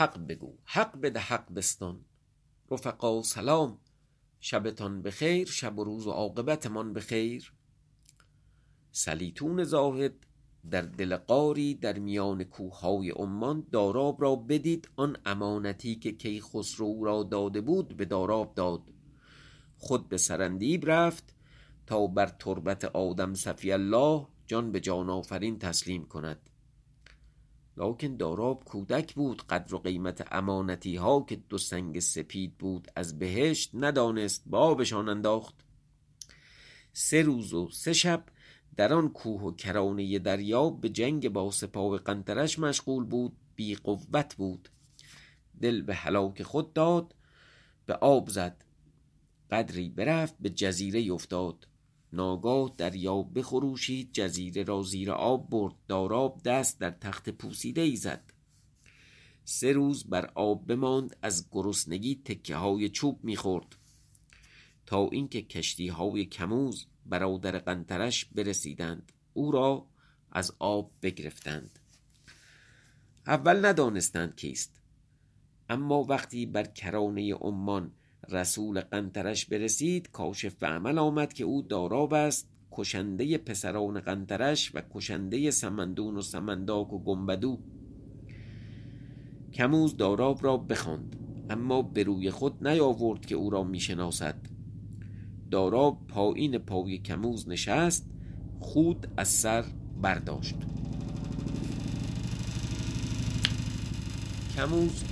حق بگو. حق بده حق بستان. رفقا سلام. شبتان بخیر شب و روز و عاقبتمان بخیر. سلیطون زاهد در دل غاری در میان کوههای عمان داراب را بدید. آن امانتی که کیخسرو را داده بود به داراب داد. خود به سرندیب رفت تا بر تربت آدم صفی الله جان به جان آفرین تسلیم کند. لکن داراب کودک بود قدر و قیمت امانتی ها که دو سنگ سپید بود از بهشت ندانست به آبشان انداخت. سه روز و سه شب در آن کوه و کرانه دریا به جنگ با سپاه قنطرش مشغول بود بی قوت بود. دل به هلاک خود داد به آب زد. قدری برفت به جزیره افتاد. ناگاه دریا بخروشید جزیره را زیر آب برد داراب دست در تخت پوسیده ای زد. سه روز بر آب بماند از گرسنگی تکه های چوب می‌خورد تا اینکه کشتی های کموز برادر قنترش برسیدند او را از آب بگرفتند. اول ندانستند کیست اما وقتی بر کرانه عمان رسول قنترش برسید کاشف عمل آمد که او داراب است. کشنده پسران قنترش و کشنده سمندون و سمنداک و گنبدو. کموز داراب را بخواند اما به روی خود نیاورد که او را می‌شناسد. داراب پایین پای کموز نشست خود از سر برداشت. کموز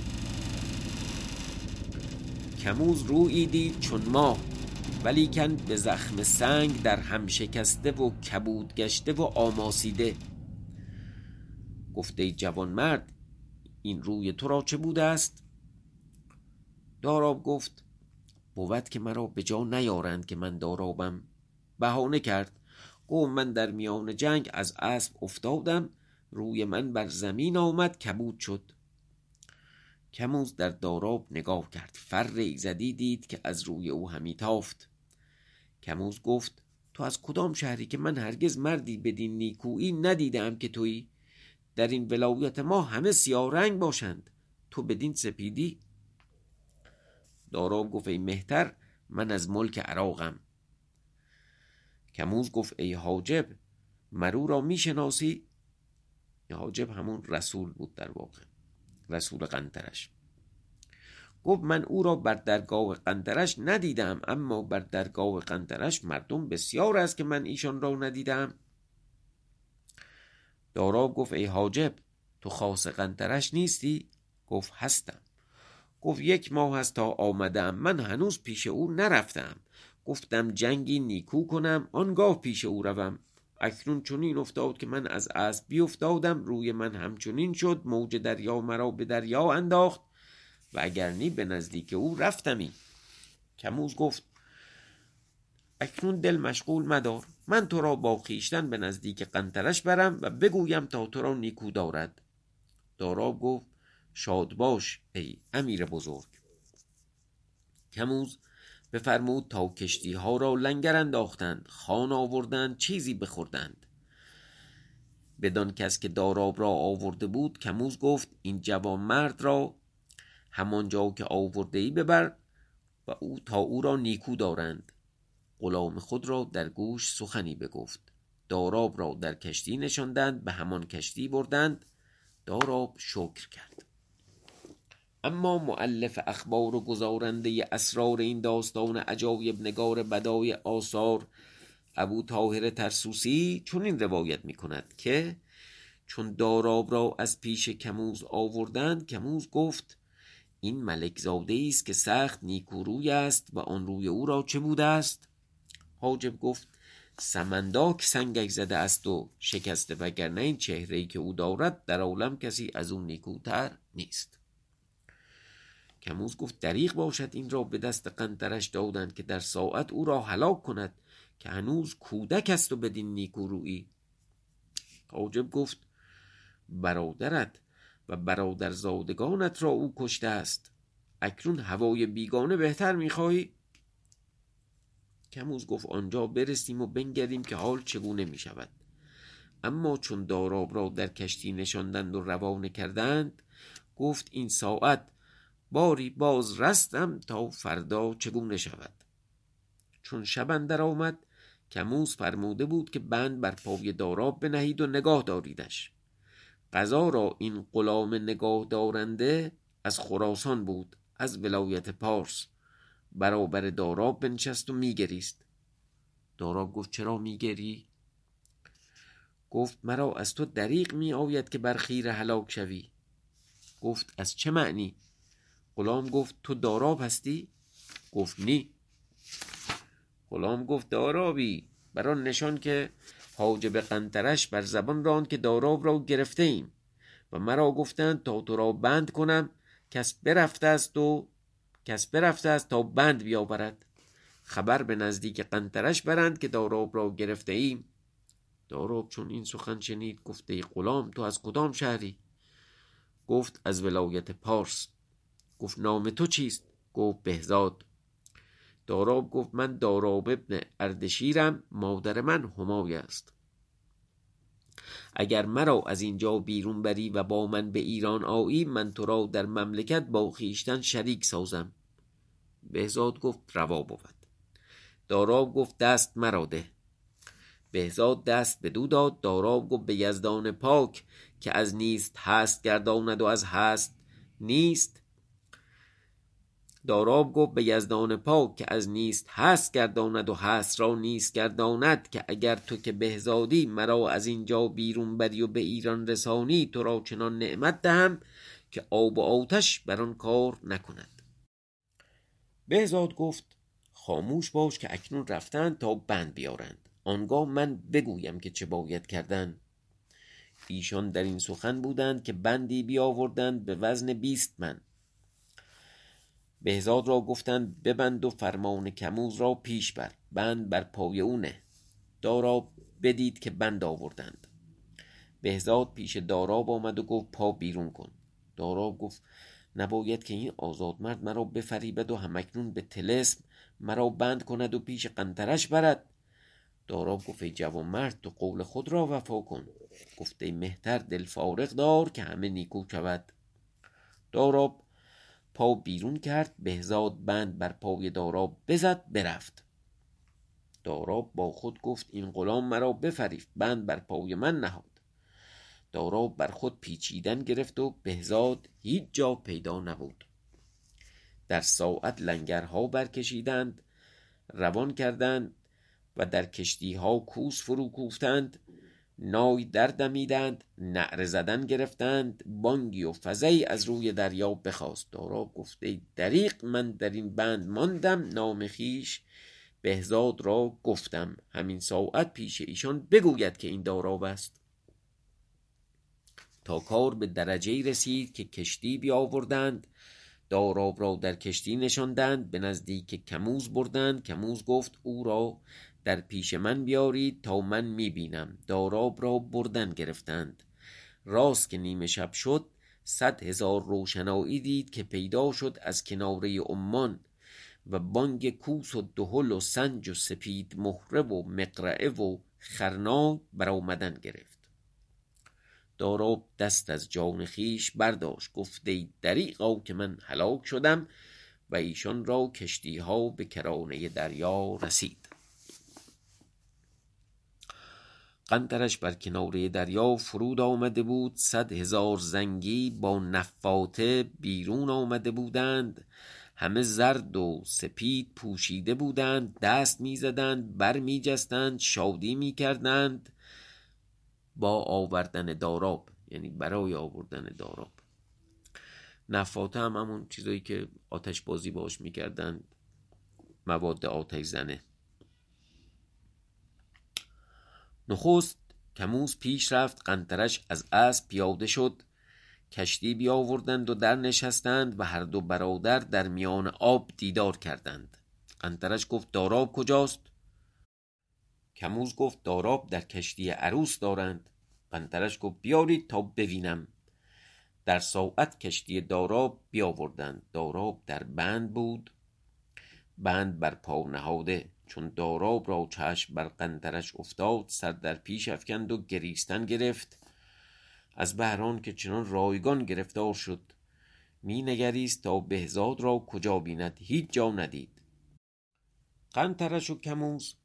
کموز رویی دید چون ماه ولیکن به زخم سنگ در هم شکسته و کبود گشته و آماسیده. گفت ای جوانمرد این روی تو را چه بوده است؟ داراب گفت بود که مرا به جا نیارند که من دارابم. بهانه کرد گفت من در میان جنگ از اسب افتادم روی من بر زمین آمد کبود شد. کموز در داراب نگاه کرد. فر ایزدی دید که از روی او همی تافت. کموز گفت تو از کدام شهری که من هرگز مردی بدین نیکویی ندیدم که تویی؟ در این ولایت ما همه سیاه رنگ باشند. تو بدین سپیدی؟ داراب گفت ای مهتر من از ملک عراقم. کموز گفت ای حاجب مرو را می‌شناسی حاجب همون رسول بود در واقع. رسول قنترش گفت من او را بر درگاه قنترش ندیدم اما بر درگاه قنترش مردم بسیار است که من ایشان را ندیدم. داراب گفت ای حاجب تو خاص قنترش نیستی؟ گفت هستم. گفت یک ماه است تا آمدم من هنوز پیش او نرفتم. گفتم جنگی نیکو کنم آنگاه پیش او روم. اکنون چنین افتاد که من از اسب بیافتادم روی من همچنین شد موج دریا مرا به دریا انداخت و اگر نی به نزدیک او رفتمی. کموز گفت اکنون دل مشغول مدار من تو را با خویشتن به نزدیک قنترش برم و بگویم تا تو را نیکو دارد. داراب گفت شاد باش ای امیر بزرگ. کموز بفرمود تا کشتی ها را لنگر انداختند خان آوردند چیزی بخوردند. بدان کس که داراب را آورده بود کموز گفت این جوان مرد را همانجا که آورده ای ببر و او تا او را نیکو دارند. غلام خود را در گوش سخنی بگفت. داراب را در کشتی نشاندند به همان کشتی بردند. داراب شکر کرد. اما معلف اخبار و گزارنده اسرار این داستان عجایب نگار بدای آثار ابو طاهر ترسوسی چون این روایت می کند که چون داراب را از پیش کموز آوردند کموز گفت این ملک زاده است که سخت نیکوروی است و آن روی او را چه بوده است؟ حاجب گفت سمنداک سنگک زده است و شکسته وگرنه این چهره که او دارد در عالم کسی از او نیکوتر نیست. کموز گفت دریغ باشد این را به دست قنترش دادند که در ساعت او را هلاک کند که هنوز کودک است و بدین نیکورویی. حاجب گفت برادرت و برادر زادگانت را او کشته است. اکنون هوای بیگانه بهتر می‌خواهی؟ کموز گفت آنجا برسیم و بنگریم که حال چگونه می شود اما چون داراب را در کشتی نشاندند و روانه کردند گفت این ساعت باری باز رستم تا فردا چگونه شود. چون شب اندر آمد کموز فرموده بود که بند بر پای داراب بنهید و نگاه داریدش. قضا را این غلام نگاه دارنده از خراسان بود از ولایت پارس. برابر داراب بنشست و میگریست. داراب گفت چرا میگری؟ گفت مرا از تو دریق می آید که بر خیر هلاک شوی. گفت از چه معنی؟ غلام گفت تو داراب هستی؟ گفت نی. غلام گفت دارابی. بر نشان که حاجب قنترش بر زبان راند که داراب را گرفته ایم و مرا گفتند تا تو را بند کنم کس برفته است و کس برفته است تا بند بیاورد. خبر به نزدیک قنترش برند که داراب را گرفته ایم داراب چون این سخن شنید گفته غلام تو از کدام شهری؟ گفت از ولایت پارس. گفت نام تو چیست؟ گفت بهزاد. داراب گفت من داراب ابن اردشیرم مادر من همای است. اگر مرا از اینجا بیرون بری و با من به ایران آیی من تو را در مملکت با خیشتن شریک سازم. بهزاد گفت روا بود. داراب گفت دست مرا ده. بهزاد دست به دو داد. داراب گفت به یزدان پاک که از نیست هست گرداند و از هست نیست. داراب گفت به یزدان پاک که از نیست هست گرداند و هست را نیست گرداند که اگر تو که بهزادی مرا از اینجا بیرون بری و به ایران رسانی تو را چنان نعمت دهم که آب و آتش بر آن کار نکند. بهزاد گفت خاموش باش که اکنون رفتند تا بند بیارند. آنگاه من بگویم که چه باید کردن. ایشان در این سخن بودند که بندی بیاوردند به وزن بیست من. بهزاد را گفتند ببند و فرمان کموز را پیش بر بند بر پای او نه. داراب بدید که بند آوردند. بهزاد پیش داراب آمد و گفت پا بیرون کن. داراب گفت نباید که این آزاد مرد مرا بفریبد و همکنون به تلسم مرا بند کند و پیش قنترش برد. داراب گفت ای جوان مرد تو قول خود را وفا کن. گفته مهتر دل فارغ دار که همه نیکو شود. داراب پا بیرون کرد بهزاد بند بر پای داراب بزد برفت. داراب با خود گفت این غلام مرا بفریفت بند بر پای من نهاد. داراب بر خود پیچیدن گرفت و بهزاد هیچ جا پیدا نبود. در ساعت لنگرها برکشیدند روان کردند و در کشتیها کوس فرو کوفتند. نای دردمیدند نعره زدن گرفتند بانگی و فزعی از روی دریا بخواست. داراب گفته دریق من در این بند ماندم نام خویش بهزاد را گفتم. همین ساعت پیش ایشان بگوید که این داراب است تا کار به درجه رسید که کشتی بیاوردند. داراب را در کشتی نشاندند به نزدیک کموز بردند. کموز گفت او را در پیش من بیارید تا من می‌بینم. داراب را بردن گرفتند. راست که نیمه شب شد صد هزار روشنایی دید که پیدا شد از کناره عمان و بانگ کوس و دهل و سنج و سپید مهره و مقرعه و خرنا برآمدن گرفت. داراب دست از جان خویش برداشت گفت ای دریغا که من هلاک شدم و ایشان را کشتیها به کرانه دریا رسید. قنترش بر کناره دریا فرود آمده بود. صد هزار زنگی با نفاته بیرون آمده بودند. همه زرد و سپید پوشیده بودند. دست می‌زدند بر می جستند شادی می کردند با آوردن داراب یعنی برای آوردن داراب. نفاته هم همون چیزایی که آتش بازی باش می‌کردند. مواد آتش زنه. نخست کموز پیش رفت قنترش از اسب پیاده شد. کشتی بیاوردند و در نشستند و هر دو برادر در میان آب دیدار کردند. قنترش گفت داراب کجاست؟ کموز گفت داراب در کشتی عروس دارند. قنترش گفت بیارید تا ببینم. در ساعت کشتی داراب بیاوردند. داراب در بند بود. بند بر پا نهاده. چون داراب را چشم بر قنترش افتاد سر در پیش افکند و گریستن گرفت. از بهران که چنان رایگان گرفتار شد می نگریست تا بهزاد را کجا بیند؟ هیچ جا ندید. قنترش و کموز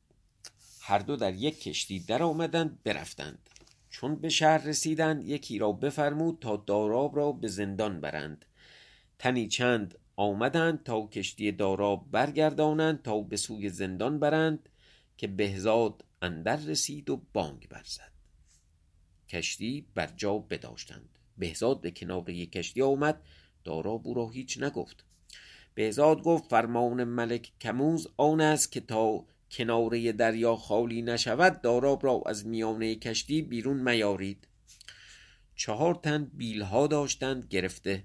هر دو در یک کشتی در آمدند برفتند. چون به شهر رسیدند یکی را بفرمود تا داراب را به زندان برند. تنی چند آمدند تا کشتی داراب برگردانند تا به سوی زندان برند که بهزاد اندر رسید و بانگ برزد. کشتی بر جا بداشتند. بهزاد به کناره کشتی آمد. داراب او را هیچ نگفت. بهزاد گفت فرمان ملک کموز آن است که تا کناره دریا خالی نشود داراب را از میانه کشتی بیرون میارید. چهار تن بیلها داشتند گرفته.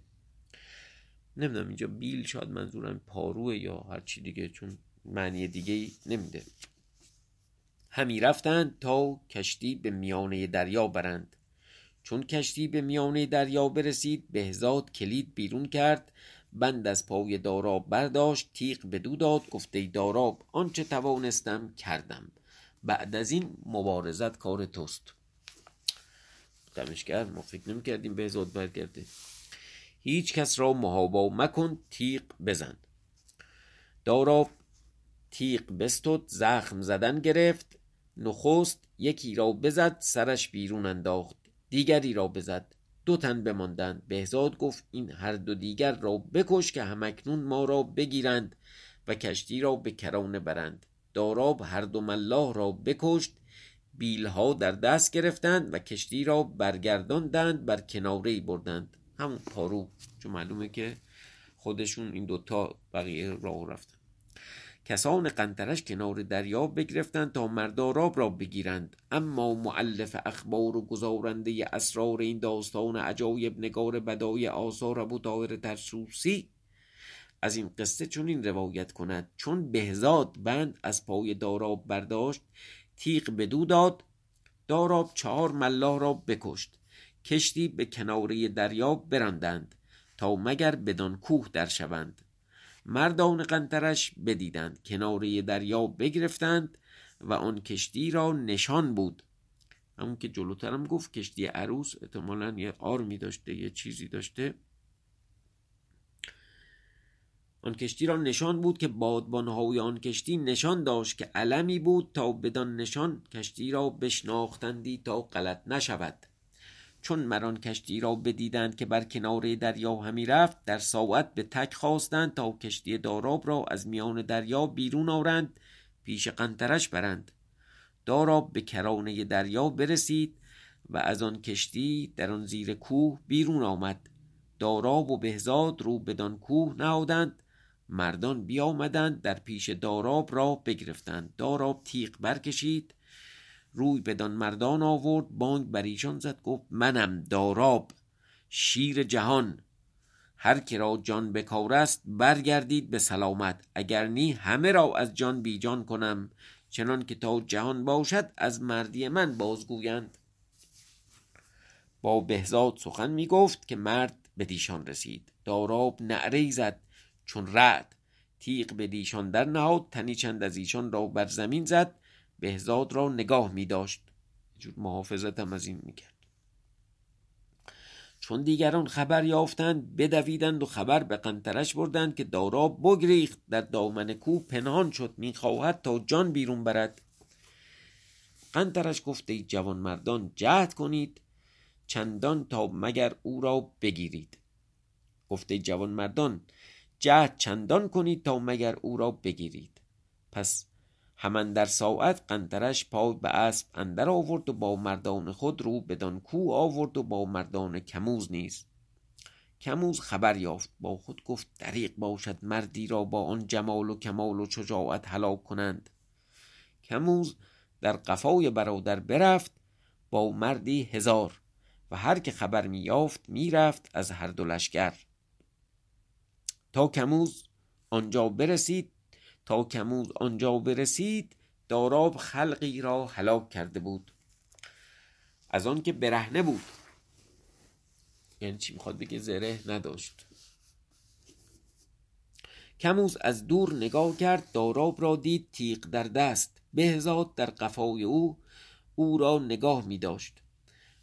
نمی‌دونم اینجا بیل شاید منظورم پاروه یا هر چی دیگه چون معنی دیگه ای نمیده. همی رفتند تا کشتی به میانه دریا برند. چون کشتی به میانه دریا برسید بهزاد کلید بیرون کرد بند از پای داراب برداشت تیغ بدو داد گفته داراب آنچه توانستم کردم. بعد از این مبارزت کار توست. دمشگر ما فکر نمی کردیم بهزاد برگرده. هیچ کس را محابا مکن تیغ بزن. داراب تیغ بستد زخم زدن گرفت. نخست یکی را بزد سرش بیرون انداخت. دیگری را بزد. دو تن بماندند. بهزاد گفت این هر دو دیگر را بکش که همکنون ما را بگیرند و کشتی را به کرانه برند. داراب هر دو ملاح را بکشت. بیلها در دست گرفتند و کشتی را برگرداندند بر کناره بردند. همون پارو. چون معلومه که خودشون این دوتا بقیه راه رفتن. کسان قنترش کنار دریا بگرفتند تا مرداراب را بگیرند. اما معلف اخبار و گزارنده اسرار این داستان عجایب نگار بدای آثار ابو طاهر ترسوسی از این قصه چنین روایت کند. چون بهزاد بند از پای داراب برداشت تیغ بدو داد داراب چهار ملاح را بکشت. کشتی به کناره دریا براندند تا مگر بدان کوه در شوند. مردان قنترش بدیدند کناره دریا بگرفتند و آن کشتی را نشان بود. همون که جلوترم گفت کشتی عروس احتمالا یه آرمی داشته یه چیزی داشته. آن کشتی را نشان بود که بادبانهای آن کشتی نشان داشت که علمی بود تا بدان نشان کشتی را بشناختندی تا غلط نشود. چون مران کشتی را بدیدند که بر کناره دریا همی رفت در ساعت به تک خواستند تا کشتی داراب را از میان دریا بیرون آرند پیش قنترش برند. داراب به کرانه دریا برسید و از آن کشتی در آن زیر کوه بیرون آمد. داراب و بهزاد رو بدان کوه نهادند مردان بیامدند در پیش داراب را بگرفتند. داراب تیغ برکشید روی بدان مردان آورد بانگ بر ایشان زد گفت منم داراب شیر جهان هر که را جان به کار است برگردید به سلامت اگر نی همه را از جان بی جان کنم چنان که تا جهان باشد از مردی من بازگویند. با بهزاد سخن می گفت که مرد به دیشان رسید. داراب نعره زد چون رعد تیغ به دیشان در نهاد تنی چند از ایشان را بر زمین زد. بهزاد را نگاه می داشت. جور محافظت هم از این می کرد. چون دیگران خبر یافتند بدویدند و خبر به قنترش بردند که داراب بگریخت. در دامن کوه پنهان شد. می‌خواهد تا جان بیرون برد. قنترش گفته ای جوان مردان جهد کنید. چندان تا مگر او را بگیرید. گفته جوان مردان جهد چندان کنید تا مگر او را بگیرید. پس همان در ساعت قنترش پای به اسب اندر آورد و با مردان خود رو بدان کو آورد و با مردان کموز نیز. کموز خبر یافت. با خود گفت دریق باشد مردی را با آن جمال و کمال و شجاعت هلاک کنند. کموز در قفای برادر برفت. با مردی هزار و هر که خبر می یافت می رفت از هر دو لشکر. تا کموز آنجا برسید تا کموز آنجا برسید داراب خلقی را هلاک کرده بود. از آن که برهنه بود. یعنی چی می‌خواد بگه؟ زره نداشت. کموز از دور نگاه کرد داراب را دید تیغ در دست. بهزاد در قفای او او را نگاه می داشت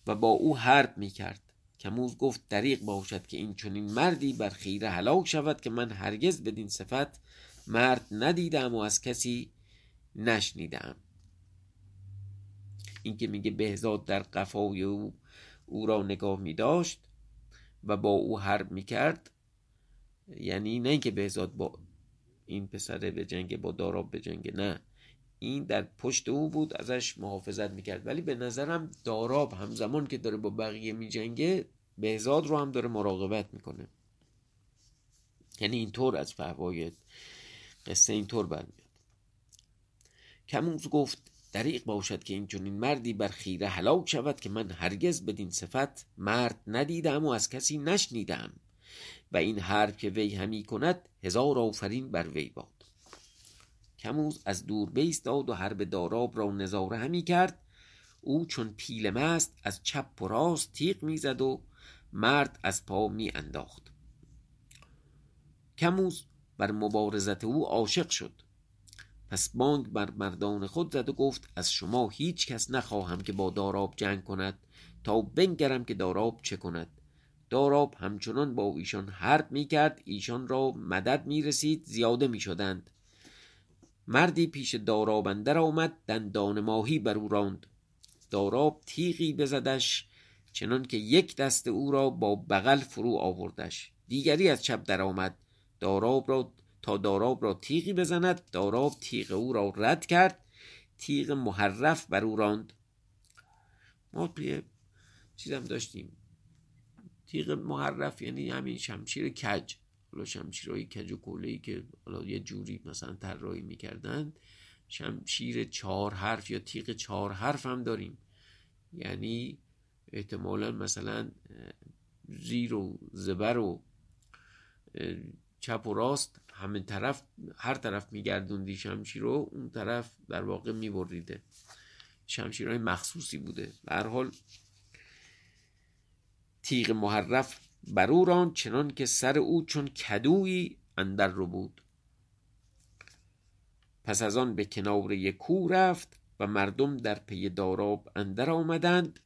و با او حرب می کرد کموز گفت دریق باشد که این چنین مردی بر خیره هلاک شود که من هرگز بدین صفت مرد ندیدم و از کسی نشنیدم. این که میگه بهزاد در قفای او او را نگاه می داشت و با او حرب می کرد یعنی نه اینکه بهزاد با این پسره به جنگ با داراب به جنگ نه. این در پشت او بود ازش محافظت می‌کرد. ولی به نظرم داراب همزمان که داره با بقیه میجنگه بهزاد رو هم داره مراقبت می‌کنه. یعنی اینطور از فهوای قصه اینطور برمیاد. کموز گفت دریق باشد که این چنین مردی بر خیره هلاک شود که من هرگز بدین صفت مرد ندیدم و از کسی نشنیدم. و این حرف که وی همی کند هزار آفرین بر وی باد. کموز از دور داد و حرب داراب را نظاره همی کرد. او چون پیل مست از چپ و راست تیغ می‌زد و مرد از پا می انداخت. کموز بر مبارزت او عاشق شد. پس بانگ بر مردان خود زد و گفت از شما هیچ کس نخواهم که با داراب جنگ کند تا بنگرم که داراب چه کند. داراب همچنان با ایشان حرب می کرد ایشان را مدد می رسید زیاده می شدند مردی پیش داراب اندر آمد دندان ماهی بر او راند. داراب تیغی بزدش چنان که یک دست او را با بغل فرو آوردش. دیگری از چپ در آمد. داراب را تا داراب را تیغی بزند. داراب تیغ او را رد کرد. تیغ محرف بر او راند. ما توی چیزم داشتیم. تیغ محرف یعنی همین شمشیر کج. حالا شمشیرهای کج و کوله که حالا یه جوری مثلا طراحی می‌کردن. شمشیر چهار حرف یا تیغ چهار حرف هم داریم. یعنی احتمالا مثلا زیر و زبر و چپ و راست همین طرف هر طرف میگردوندی شمشیر رو اون طرف در واقع میبریده. شمشیرهای مخصوصی بوده. به هر حال تیغ محرف بر او ران چنان که سر او چون کدویی اندر رو بود. پس از آن به کنار یک کو رفت و مردم در پی داراب اندر آمدند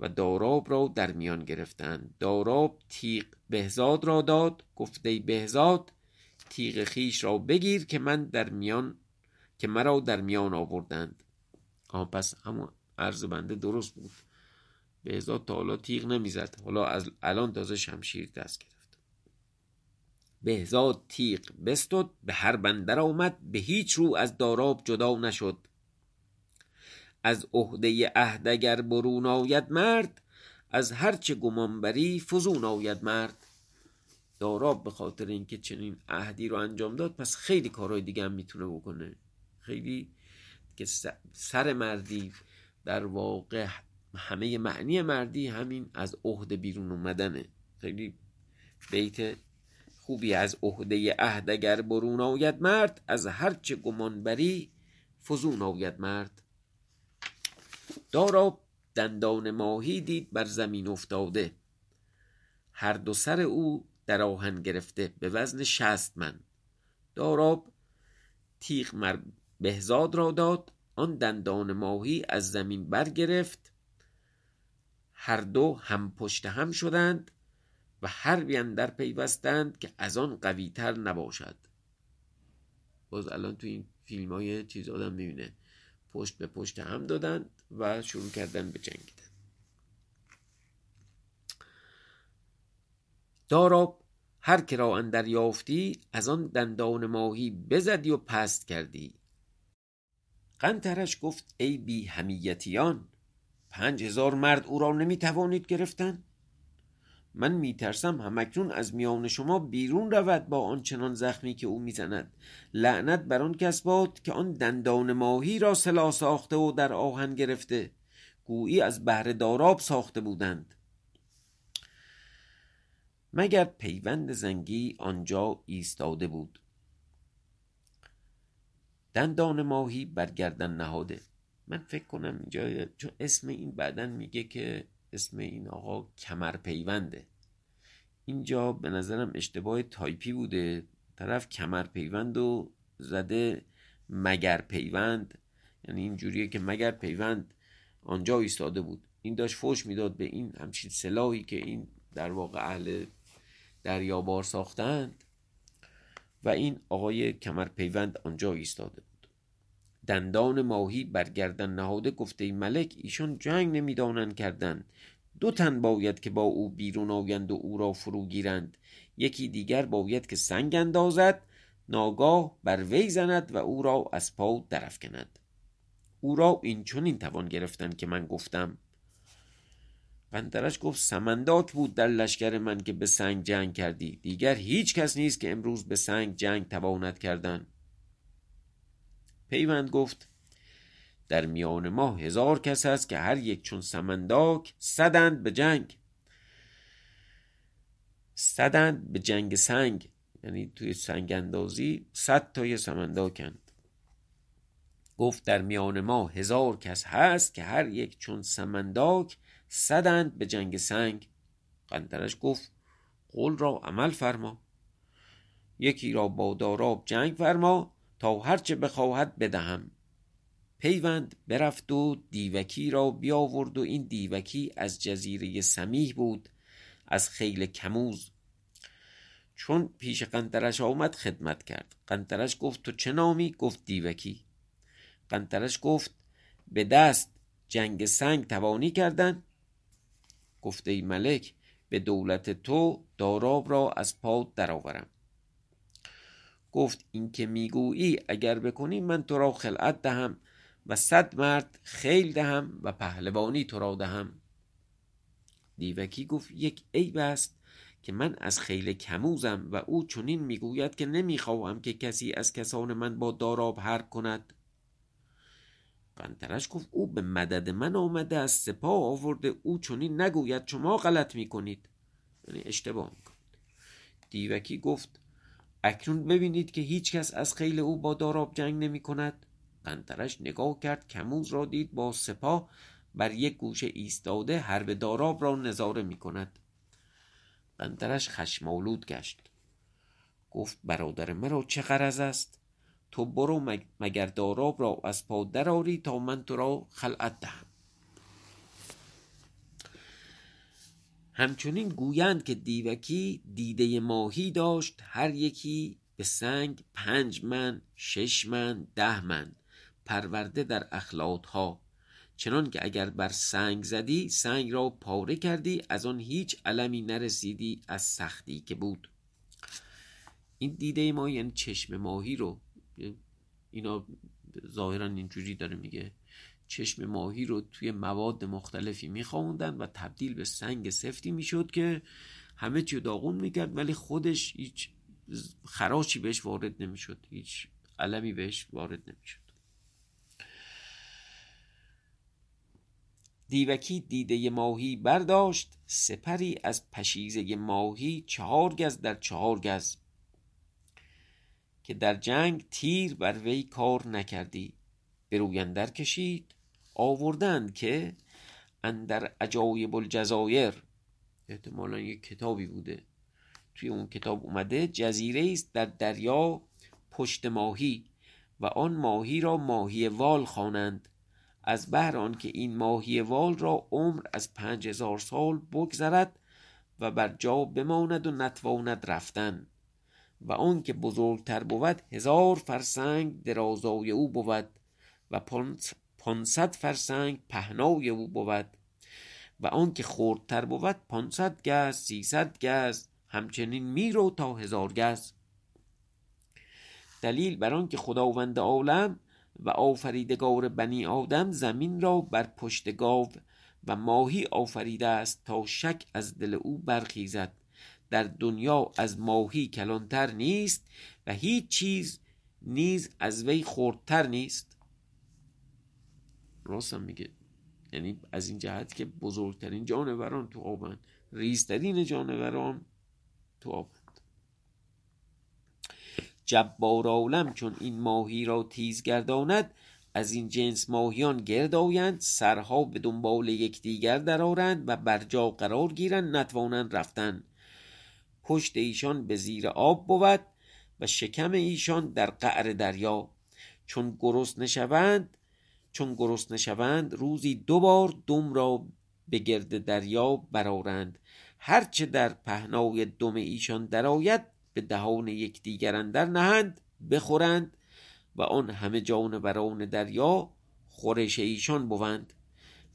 و داراب را در میان گرفتند. داراب تیغ بهزاد را داد. گفته بهزاد تیغ خیش را بگیر که من در میان که مرا در میان آوردند. آن پس همون عرض بنده درست بود. بهزاد تا حالا تیغ نمی‌زد. حالا از الان تازه شمشیر دست گرفت. بهزاد تیغ بستد به هر بندر آمد. به هیچ رو از داراب جدا نشد. از عهده عهد اگر برون آید مرد از هرچه گمان بری فزون آید مرد. داراب به خاطر اینکه چنین عهدی رو انجام داد پس خیلی کارهای دیگه هم می‌تونه بکنه. خیلی که سر مردی در واقع همه معنی مردی همین از عهده بیرون اومدنه. خیلی بیت خوبی از عهده عهد اگر برون آید مرد از هرچه گمان بری فزون آید مرد. داراب دندان ماهی دید بر زمین افتاده. هر دو سر او در آهن گرفته به وزن شست من. داراب تیغ مر بهزاد را داد آن دندان ماهی از زمین برگرفت. هر دو هم پشت هم شدند و هر بیان در پیوستند که از آن قویتر نباشد. باز الان تو این فیلم های چیز آدم می‌بینه. پشت به پشت هم دادند و شروع کردن به جنگیدن داراب هر که را اندر یافتی از آن دندان ماهی بزدی و پست کردی. قنترش گفت ای بی همیتیان پنج هزار مرد او را نمی توانید گرفتن؟ من میترسم همکنون از میان شما بیرون رود با آنچنان زخمی که او می‌زند. لعنت بر آن کس باد که آن دندان ماهی را سلا ساخته و در آهن گرفته. گویی از بهر داراب ساخته بودند. مگر پیوند زنگی آنجا ایستاده بود؟ دندان ماهی برگردن نهاده. من فکر کنم اینجا چون اسم این بعدن میگه که اسم این آقا کمر پیونده اینجا به نظرم اشتباه تایپی بوده. طرف کمر پیوند و زده مگر پیوند یعنی اینجوریه که مگر پیوند آنجا ایستاده بود. این داشت فوش می‌داد به این همچین سلاحی که این در واقع اهل دریابار ساختند. و این آقای کمر پیوند آنجا ایستاده بود. دندان ماهی بر گردن نهاده گفته ملک ایشان جنگ نمی‌دانند کردن. دو تن باید که با او بیرون آیند و او را فرو گیرند. یکی دیگر باید که سنگ اندازد ناگاه بر وی زند و او را از پا درفکند او را این چون توان گرفتن که من گفتم. قندرش گفت سمنداک بود در لشکر من که به سنگ جنگ کردی. دیگر هیچ کس نیست که امروز به سنگ جنگ تواند کردن. پیوند گفت در میان ما هزار کس است که هر یک چون سمنداک صدند به جنگ. صدند به جنگ سنگ یعنی توی سنگ اندازی صد تای سمنداکند. گفت در میان ما هزار کس هست که هر یک چون سمنداک صدند به جنگ سنگ. قندرش گفت قول را عمل فرما. یکی را با داراب جنگ فرما تا هرچه بخواهد بدهم. پیوند برفت و دیوکی را بیاورد و این دیوکی از جزیره سمیح بود از خیل کموز. چون پیش قنترش آمد خدمت کرد. قنترش گفت تو چه نامی؟ گفت دیوکی. قنترش گفت به دست جنگ سنگ توانی کردن. گفته ای ملک به دولت تو داراب را از پا درآورم. گفت این که می‌گویی اگر بکنی من تو را خلعت دهم و صد مرد خیل دهم و پهلوانی تو را دهم. دیوکی گفت یک عیب است که من از خیل کموزم و او چنین می‌گوید که نمی‌خواهم که کسی از کسان من با داراب حرب کند. قنترش گفت او به مدد من آمده از سپاه آورده او چنین نگوید شما غلط می‌کنید. یعنی اشتباه می‌کنید. دیوکی گفت اکنون ببینید که هیچ کس از خیل او با داراب جنگ نمی کند. قنترش نگاه کرد کموز را دید با سپاه بر یک گوشه ایستاده حرب داراب را نظاره می کند. قنترش خشمالود گشت. گفت برادر مرا چه غرض است؟ تو برو مگر داراب را از پا دراری تا من تو را خلعت دهم. همچنین گویند که دیوکی دیده ماهی داشت هر یکی به سنگ پنج من شش من ده من پرورده در اخلاطها چنان که اگر بر سنگ زدی سنگ را پاره کردی از آن هیچ علمی نرسیدی از سختی که بود. این دیده ما یعنی چشم ماهی رو اینا ظاهرا اینجوری داره میگه. چشم ماهی رو توی مواد مختلفی میخوندن و تبدیل به سنگ سفتی می‌شد که همه چی داغون می‌کرد ولی خودش هیچ خراشی بهش وارد نمی‌شد هیچ علمی بهش وارد نمی‌شد. دیوکی دیده ماهی برداشت سپری از پشیزه ماهی چهار گز در چهار گز که در جنگ تیر بر وی کار نکردی به روی کشید. آوردند که اندر عجایب الجزایر احتمالا یک کتابی بوده. توی اون کتاب اومده جزیره است در دریا پشت ماهی و آن ماهی را ماهی وال خوانند. از بهر که این ماهی وال را عمر از پنج هزار سال بگذرد و بر جا بماند و نتواند رفتن و آن که بزرگتر بود هزار فرسنگ درازای او بود و پانصد فرسنگ پهنای او بود و آن که خردتر بود پانصد گز سیصد گز همچنین میرو تا هزار گز. دلیل بر آن که خداوند عالم و آفریدگار بنی آدم زمین را بر پشت گاو و ماهی آفریده است تا شک از دل او برخیزد. در دنیا از ماهی کلانتر نیست و هیچ چیز نیز از وی خردتر نیست. راستم میگه. یعنی از این جهت که بزرگترین جانوران تو آبند ریزترین جانوران تو آبند جبار عالم چون این ماهی را تیز گرداند از این جنس ماهیان گرد آیند سرها به دنبال یکدیگر درآرند و بر جا قرار گیرند نتوانند رفتن. پشت ایشان به زیر آب بود و شکم ایشان در قعر دریا. چون گرسنه شوند چون گرسنه شوند روزی دو بار دم را به گرد دریا برارند هرچه در پهنای دم ایشان درآید به دهان یکدیگر اندر نهند بخورند و آن همه جانوران دریا خورش ایشان بوند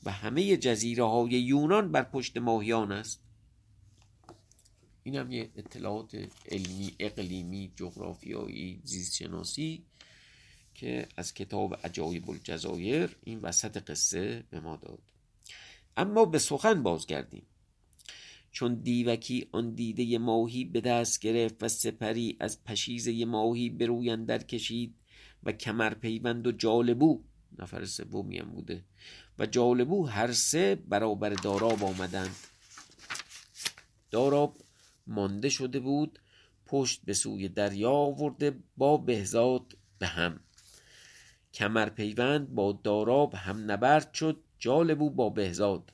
و همه جزیره های یونان بر پشت ماهیان است. این هم یه اطلاعات علمی اقلیمی جغرافیایی زیستشناسی. که از کتاب عجایب الجزایر این وسط قصه به ما داد. اما به سخن بازگردیم. چون دیوکی آن دیده ماهی به دست گرفت و سپری از پشیزه ماهی به روی اندر کشید و کمر پیوند و جالبو نفر سومی هم بوده و جالبو هر سه برابر داراب آمدند. داراب مانده شده بود پشت به سوی دریا آورده با بهزاد به هم. کمر پیوند با داراب هم نبرد شد جالبو با بهزاد.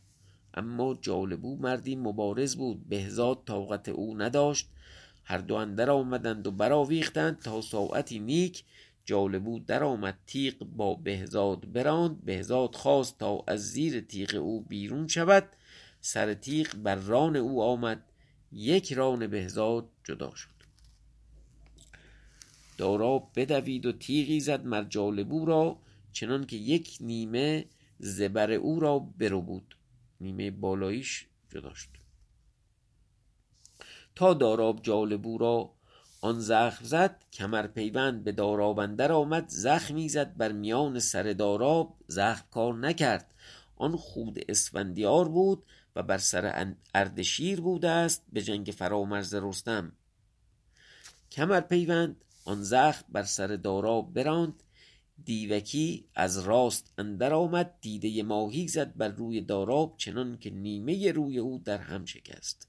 اما جالبو مردی مبارز بود بهزاد طاقت او نداشت. هر دو اندر آمدند و برآویختند تا ساعتی نیک جالبو در آمد تیغ با بهزاد براند. بهزاد خواست تا از زیر تیغ او بیرون شود. سر تیغ بر ران او آمد. یک ران بهزاد جدا شد. دارا بدوید و تیغی زد مر جالبو را چنان که یک نیمه زبر او را برو بود. نیمه بالاییش جدا شد. تا داراب جالبو را آن زخم زد کمر پیوند به داراب اندر آمد زخمی زد بر میان سر داراب زخم کار نکرد. آن خود اسفندیار بود و بر سر اردشیر بوده است به جنگ فرامرز رستم. کمر پیوند آن زخم بر سر داراب براند. دیوکی از راست اندر آمد دیده ماهی زد بر روی داراب چنان که نیمه روی او در هم شکست.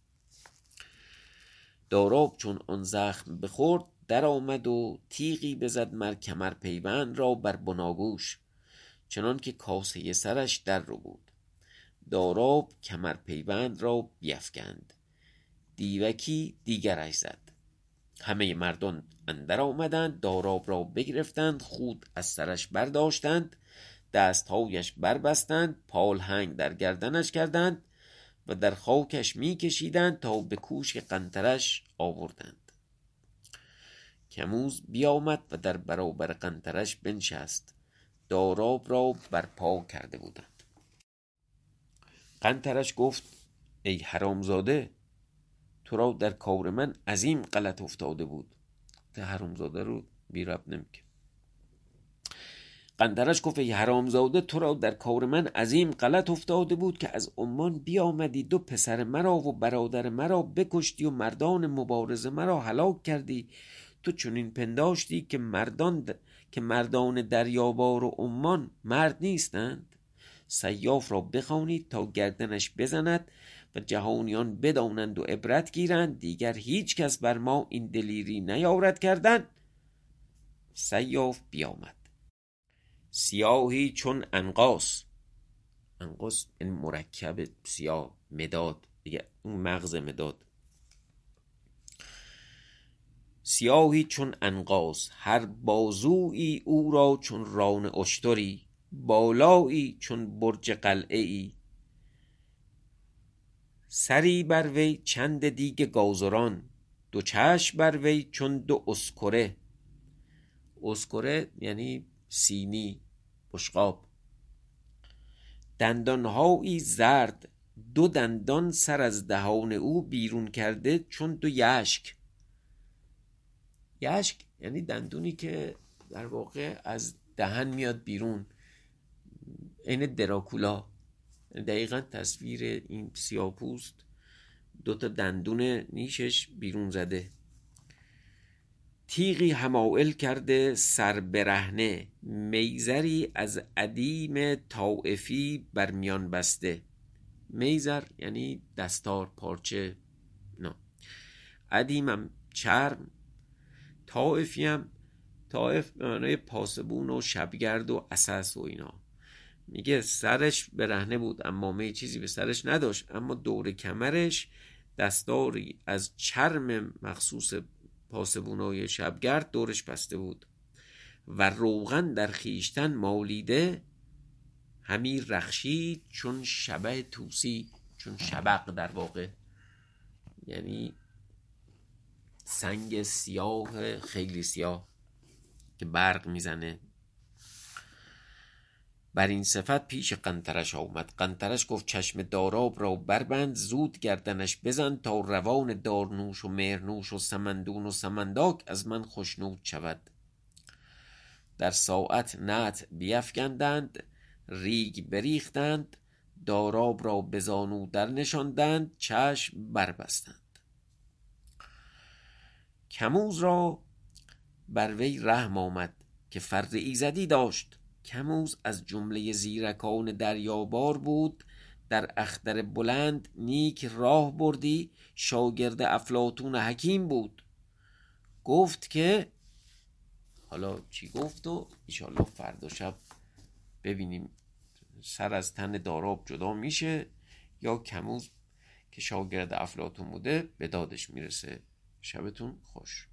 داراب چون آن زخم بخورد در آمد و تیغی بزد مر کمر پیوند را بر بناگوش. چنان که کاسه سرش در رو بود. داراب کمر پیوند را بیفکند. دیوکی دیگرش زد. همه مردان اندر آمدند داراب را بگرفتند خود از سرش برداشتند دستهایش بربستند پالهنگ در گردنش کردند و در خاکش می کشیدند تا به کوشک قنترش آوردند. کموز بیامد و در برابر قنترش بنشست. داراب را برپا کرده بودند. قنترش گفت ای حرامزاده تو را در کار من عظیم غلط افتاده بود. ده حرامزاده رو بی رب نمیکن قندرش گفت ای حرامزاده تو را در کار من عظیم غلط افتاده بود که از عمان بیامدی دو پسر مرا و برادر مرا بکشتی و مردان مبارزه مرا هلاک کردی. تو چنین پنداشتی که مردان که مردان دریابار و عمان مرد نیستند. سیاف را بخوانید تا گردنش بزند. و جهانیان بدانند و عبرت گیرند دیگر هیچ کس بر ما این دلیری نیارد کردن. سیاف بیامد. سیاهی چون انقاس انقاس این مرکب سیاه مداد. دیگه اون مغز مداد. سیاهی چون انقاس هر بازویی او را چون ران اشتری. بالایی چون برج قلعه ای سری بر وی چند دیگ گازران دو چشم بر وی چون دو اسکره. اسکره یعنی سینی بشقاب. دندانهایی زرد دو دندان سر از دهان او بیرون کرده چون دو یشک. یشک یعنی دندونی که در واقع از دهن میاد بیرون عین دراکولا. دقیقا تصویر این سیاپوست دوتا دندون نیشش بیرون زده. تیغی همائل کرده سر برهنه. میزری از عدیم طائفی بر میان بسته. میزر یعنی دستار پارچه نه عدیمم چرم طائفی هم طائف معنای پاسبون و شبگرد و اساس و اینا. میگه سرش برهنه بود اما چیزی به سرش نداشت. اما دور کمرش دستاری از چرم مخصوص پاسبونای شبگرد دورش بسته بود و روغن در خیشتن مالیده همی رخشید چون شبه توسی چون شبق در واقع. یعنی سنگ سیاه خیلی سیاه که برق می‌زنه. بر این صفت پیش قنترش آمد. قنترش گفت چشم داراب را بربند زود گردنش بزن تا روان دارنوش و مهرنوش و سمندون و سمنداک از من خشنود شود. در ساعت نطع بیفگندند ریگ بریختند داراب را به زانو در نشاندند چشم بربستند. کموز را بر وی رحم آمد که فر ایزدی داشت. کموز از جمله زیرکان دریابار بود. در اختر بلند نیک راه بردی. شاگرد افلاطون حکیم بود. گفت که حالا چی گفت و ایشالله فردا شب ببینیم سر از تن داراب جدا میشه یا کموز که شاگرد افلاتون بوده به دادش می‌رسه. شبتون خوش.